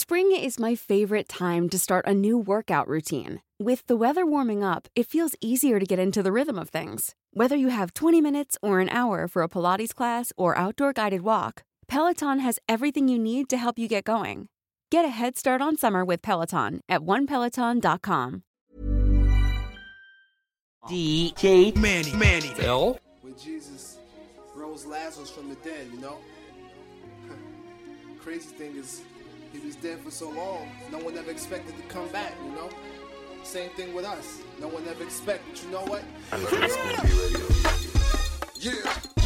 Spring is my favorite time to start a new workout routine. With the weather warming up, it feels easier to get into the rhythm of things. Whether you have 20 minutes or an hour for a Pilates class or outdoor guided walk, Peloton has everything you need to help you get going. Get a head start on summer with Peloton at onepeloton.com. DJ Manny, Manny. Phil. when Jesus rose Lazarus from the dead, you know? Crazy thing is, he was dead for so long, no one ever expected to come back, you know? Same thing with us. No one ever expected, you know what? Yeah, yeah.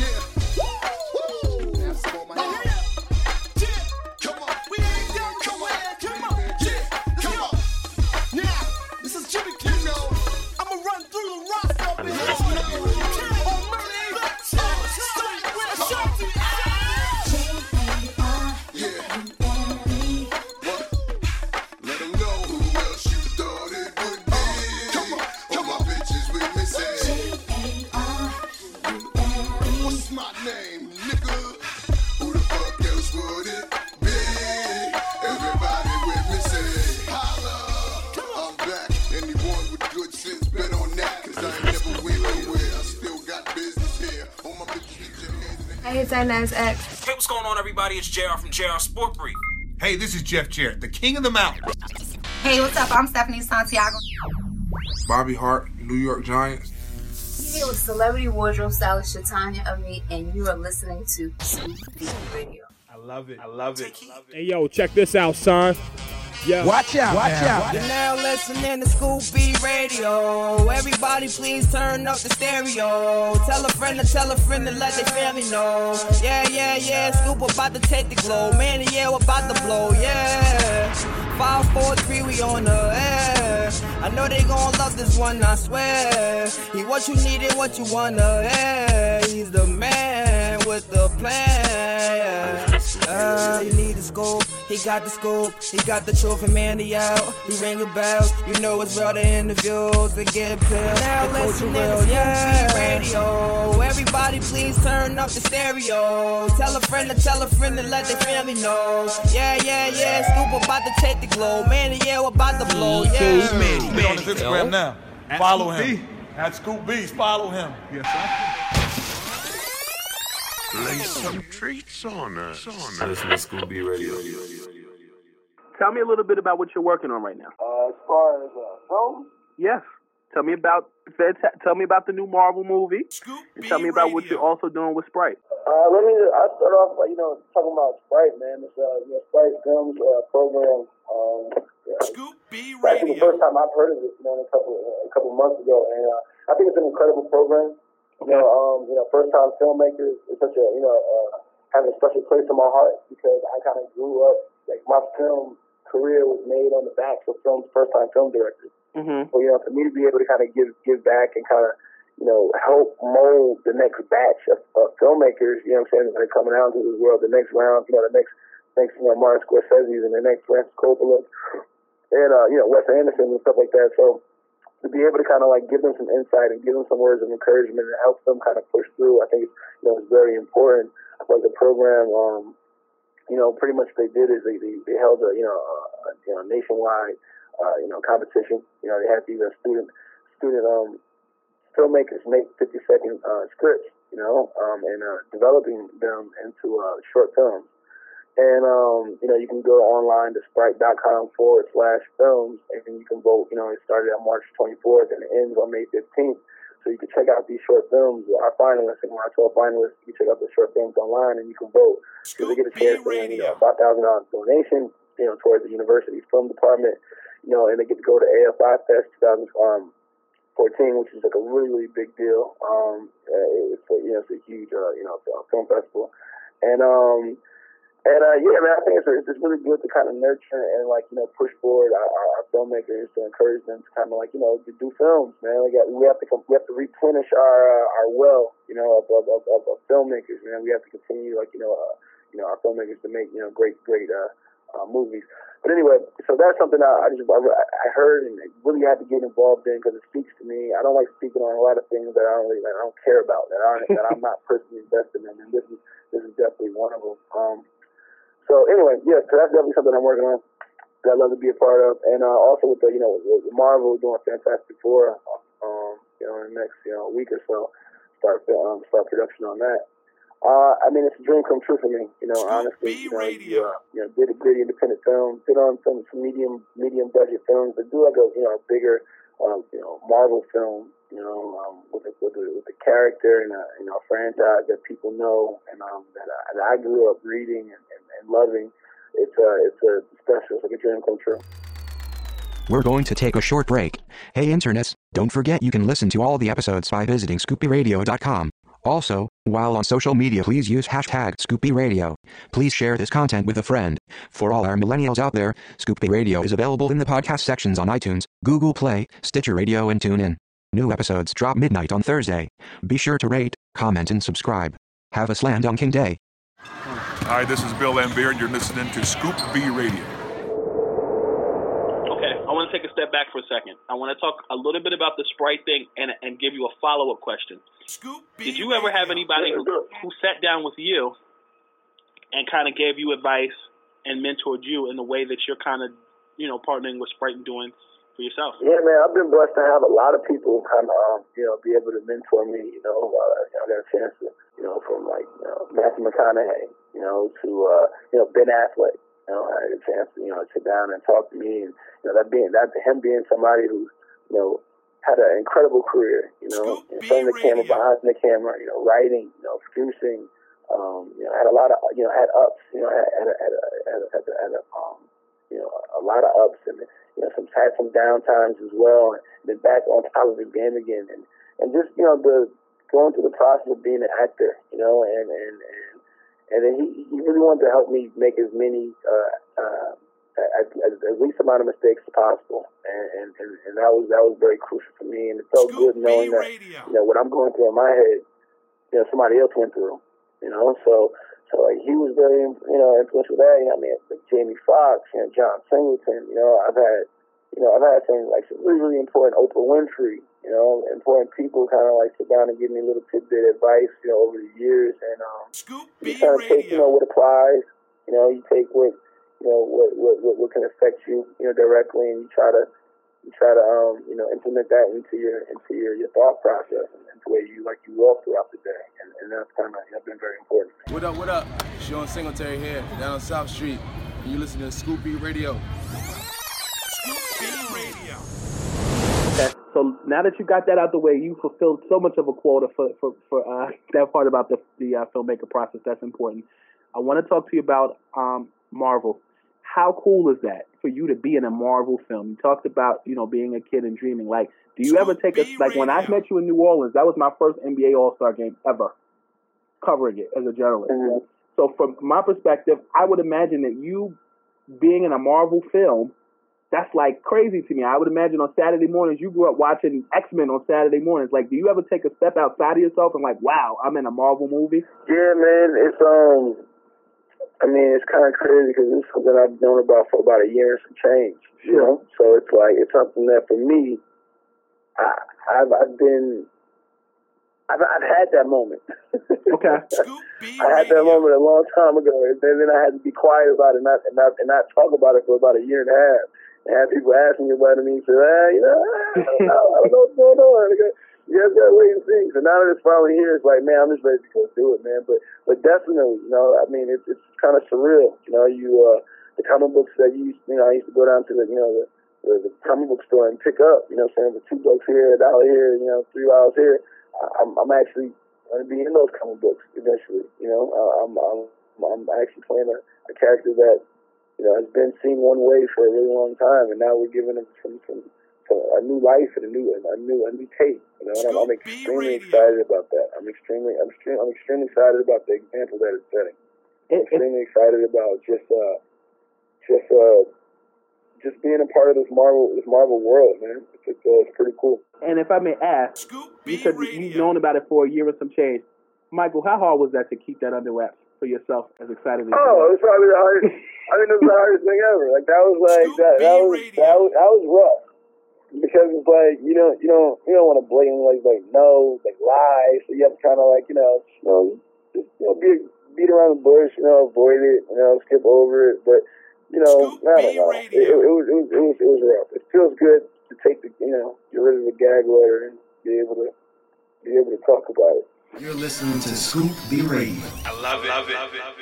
Hey, it's Inez X. Hey, what's going on, everybody? It's JR from JR Sport Brief. Hey, this is Jeff Jarrett, the king of the mountain. Hey, what's up? I'm Stephanie Santiago. Bobby Hart, New York Giants. You here with celebrity wardrobe stylist Shatanya Ami, and you are listening to Scoop B Radio. I love it. I love it. Hey yo, check this out, son. Yeah. Watch out. Watch out. You're now listening to Scoop B Radio. Everybody, please turn up the stereo. Tell a friend to tell a friend to let their family know. Yeah, yeah, yeah. Scoop about to take the glow. Man, yeah, we're about to blow. Yeah. Five, four, three, we on the air. I know they gon' love this one, I swear. He what you need and what you wanna hear. He's the man with the plan. Uh, you need a scoop. He got the scoop. He got the truth and Mandy out. He ringing bells. You know it's real. The interviews they get pills. Now the listen real, yeah. Radio. Everybody, please turn up the stereo. Tell a friend to tell a friend to let their family know. Yeah, yeah, yeah. Scoop about to take the glow. Mandy, yeah, we're about to blow. Yeah. Manny, Manny. on his Instagram now. Follow him. At Scoop Beats, follow him. Yes, sir. Lay some treats on us. I listen to Scoop B Radio. Tell me a little bit about what you're working on right now. Uh, as far as uh, film, Yes. Tell me about tell me about the new Marvel movie. and tell me about what you're also doing with Sprite. Uh, let me. I start off by you know talking about Sprite, man. It's uh, you know, Sprite Films uh, program. Um, yeah. Scoop B I think the first time I've heard of it, man. a couple a couple months ago, and uh, I think it's an incredible program. You know, um, you know, first time filmmakers is such a you know uh, has a special place in my heart because I kind of grew up like my film career was made on the backs of film first time film directors. Mm-hmm. So you know, for me to be able to kind of give give back and kind of you know help mold the next batch of, of filmmakers, you know, what I'm saying that are coming out into this world, the next round, you know, the next next you know Martin Scorsese's and the next Francis Coppola, and uh, you know Wes Anderson and stuff like that. So to be able to kind of like give them some insight and give them some words of encouragement and help them kind of push through, I think you know it's very important. Like the program, um, you know, pretty much they did is they they, they held a you know a, you know nationwide uh, you know competition. You know they had these uh, student student um filmmakers make 50 second uh, scripts, you know, um, and uh, developing them into uh, short films. And um, you know, you can go online to sprite.com forward slash films, and you can vote. You know, it started on March 24th and it ends on May 15th. So you can check out these short films. Our finalists and our 12 finalists, you check out the short films online, and you can vote. So they get a chance win, you know, five thousand dollars donation, you know, towards the university's film department. You know, and they get to go to AFI Fest 2014, which is like a really, really big deal. Um, uh, it's a, you know, it's a huge, uh, you know, film festival, and um. And uh, yeah, man, I think it's, it's really good to kind of nurture and like you know push forward our, our, filmmakers to encourage them to kind of like you know to do films, man. We got we have to we have to replenish our uh, our well, you know, of, of, of, of filmmakers, man. We have to continue like you know uh, you know our filmmakers to make you know great great uh, uh, movies. But anyway, so that's something I, I just I, I heard and really had to get involved in because it speaks to me. I don't like speaking on a lot of things that I don't really that I don't care about that aren't that I'm not personally invested in, and this is this is definitely one of them. Um, so anyway, yeah, so that's definitely something I'm working on. That I love to be a part of, and uh, also with the you know with Marvel doing Fantastic Four, um, you know, in the next you know week or so, start um, start production on that. Uh, I mean, it's a dream come true for me. You know, honestly, you know, you, uh, you know, did a gritty independent film, did on some, some medium medium budget films, but do like a you know a bigger uh, you know Marvel film. You know, um, with a, with a, with a character and a you know a franchise that people know and um, that, I, that I grew up reading and, and, loving. It's a it's a special. It's like a dream come true. We're going to take a short break. Hey, internets, don't forget you can listen to all the episodes by visiting scoopbradio.com. Also, while on social media, please use hashtag ScoopBRadio. Please share this content with a friend. For all our millennials out there, Scoop B Radio is available in the podcast sections on iTunes, Google Play, Stitcher Radio, and TuneIn. New episodes drop midnight on Thursday. Be sure to rate, comment, and subscribe. Have a slam dunking day. Hi, this is Bill Lambert, and you're listening to Scoop B Radio. Okay, I want to take a step back for a second. I want to talk a little bit about the Sprite thing and and give you a follow up question. Scoop B Did you ever have anybody who, who sat down with you and kind of gave you advice and mentored you in the way that you're kind of, you know, partnering with Sprite and doing for yourself? Yeah, man, I've been blessed to have a lot of people kind of, um, you know, be able to mentor me. You know, uh, I got a chance to, you know, from like you know, Matthew McConaughey, you know, to uh, you know Ben Affleck. You know, I had a chance to, you know, sit down and talk to me, and you know, that being that him being somebody who, you know, had an incredible career. You know, in front of the camera, behind the camera. You know, writing, you know, producing. Um, you know, had a lot of, you know, had ups. You know, had had a, had a, had a, had a, had a um, you know, a lot of ups and you know, some had some down times as well, and then back on top of his game again, and and just you know the going through the process of being an actor, you know, and and and and then he he really wanted to help me make as many uh, uh, as, as, as least amount of mistakes as possible, and, and and and that was that was very crucial for me, and it felt good knowing that you know what I'm going through in my head, you know, somebody else went through, you know, so. So like he was very, you know, influential there. You know, I mean, like Jamie Foxx, you know, John Singleton. You know, I've had, you know, I've had some like some really, really important Oprah Winfrey. You know, important people kind of like sit down and give me a little tidbit advice. You know, over the years, and um, you kind of take, you know, what applies. You know, you take what, you know, what what what, what can affect you, you know, directly, and you try to try to um, you know implement that into your into your, your thought process and into the way you like you walk throughout the day, and, and that's kind of that's been very important. What up? What up? Sean Singletary here, down South Street. And you listen to Scoop B Radio. B Radio. Okay, so now that you got that out the way, you fulfilled so much of a quota for for, for uh, that part about the the uh, filmmaker process. That's important. I want to talk to you about um, Marvel. How cool is that for you to be in a Marvel film? You talked about you know being a kid and dreaming. Like, do you ever take a like when I met you in New Orleans? That was my first NBA All Star game ever, covering it as a journalist. Mm-hmm. So from my perspective, I would imagine that you being in a Marvel film that's like crazy to me. I would imagine on Saturday mornings you grew up watching X Men on Saturday mornings. Like, do you ever take a step outside of yourself and like, wow, I'm in a Marvel movie? Yeah, man. It's um, I mean, it's kind of crazy because it's something I've known about for about a year and some change. You know, so it's like it's something that for me, I, I've I've been. I've, I've had that moment. okay. I had that moment a long time ago, and then, then I had to be quiet about it, and not and not and not talk about it for about a year and a half. And have people asking me about it, and me say, ah, you know, I don't know, I don't know what's going on. You just gotta wait and see. So now that it's finally here, it's like, man, I'm just ready to go do it, man. But but definitely, you know, I mean, it's it's kind of surreal. You know, you uh, the comic books that you you know, I used to go down to the you know the the, the comic book store and pick up. You know, saying for two bucks here, a dollar here, you know, three dollars here. I- I'm I'm actually going to be in those comic books eventually. You know, I'm I'm I'm actually playing a, a character that you know has been seen one way for a really long time, and now we're giving him some some, some a new life and a new a new a new tape. You know, and I'm, I'm extremely excited about that. I'm extremely I'm extremely I'm extremely excited about the example that it's setting. I'm extremely excited about just uh just uh just being a part of this Marvel this Marvel world, man. It's it's, uh, it's pretty cool. And if I may ask, you said you've known about it for a year and some change. Michael, how hard was that to keep that under wraps for yourself as excited as you Oh, were? it's probably the hardest. I mean, it was the hardest thing ever. Like that was like that. That was that was that was rough because it's like you don't you don't you don't want to blatantly like like no like lie. So you have to kind of like you know you know just you know beat beat around the bush. You know, avoid it. You know, skip over it. But you know, I don't know. It, it, it was it was it was it was rough. It feels good to take the you know get rid of the gag letter and be able to be able to talk about it. You're listening to Scoop B Radio. I love it. Love it.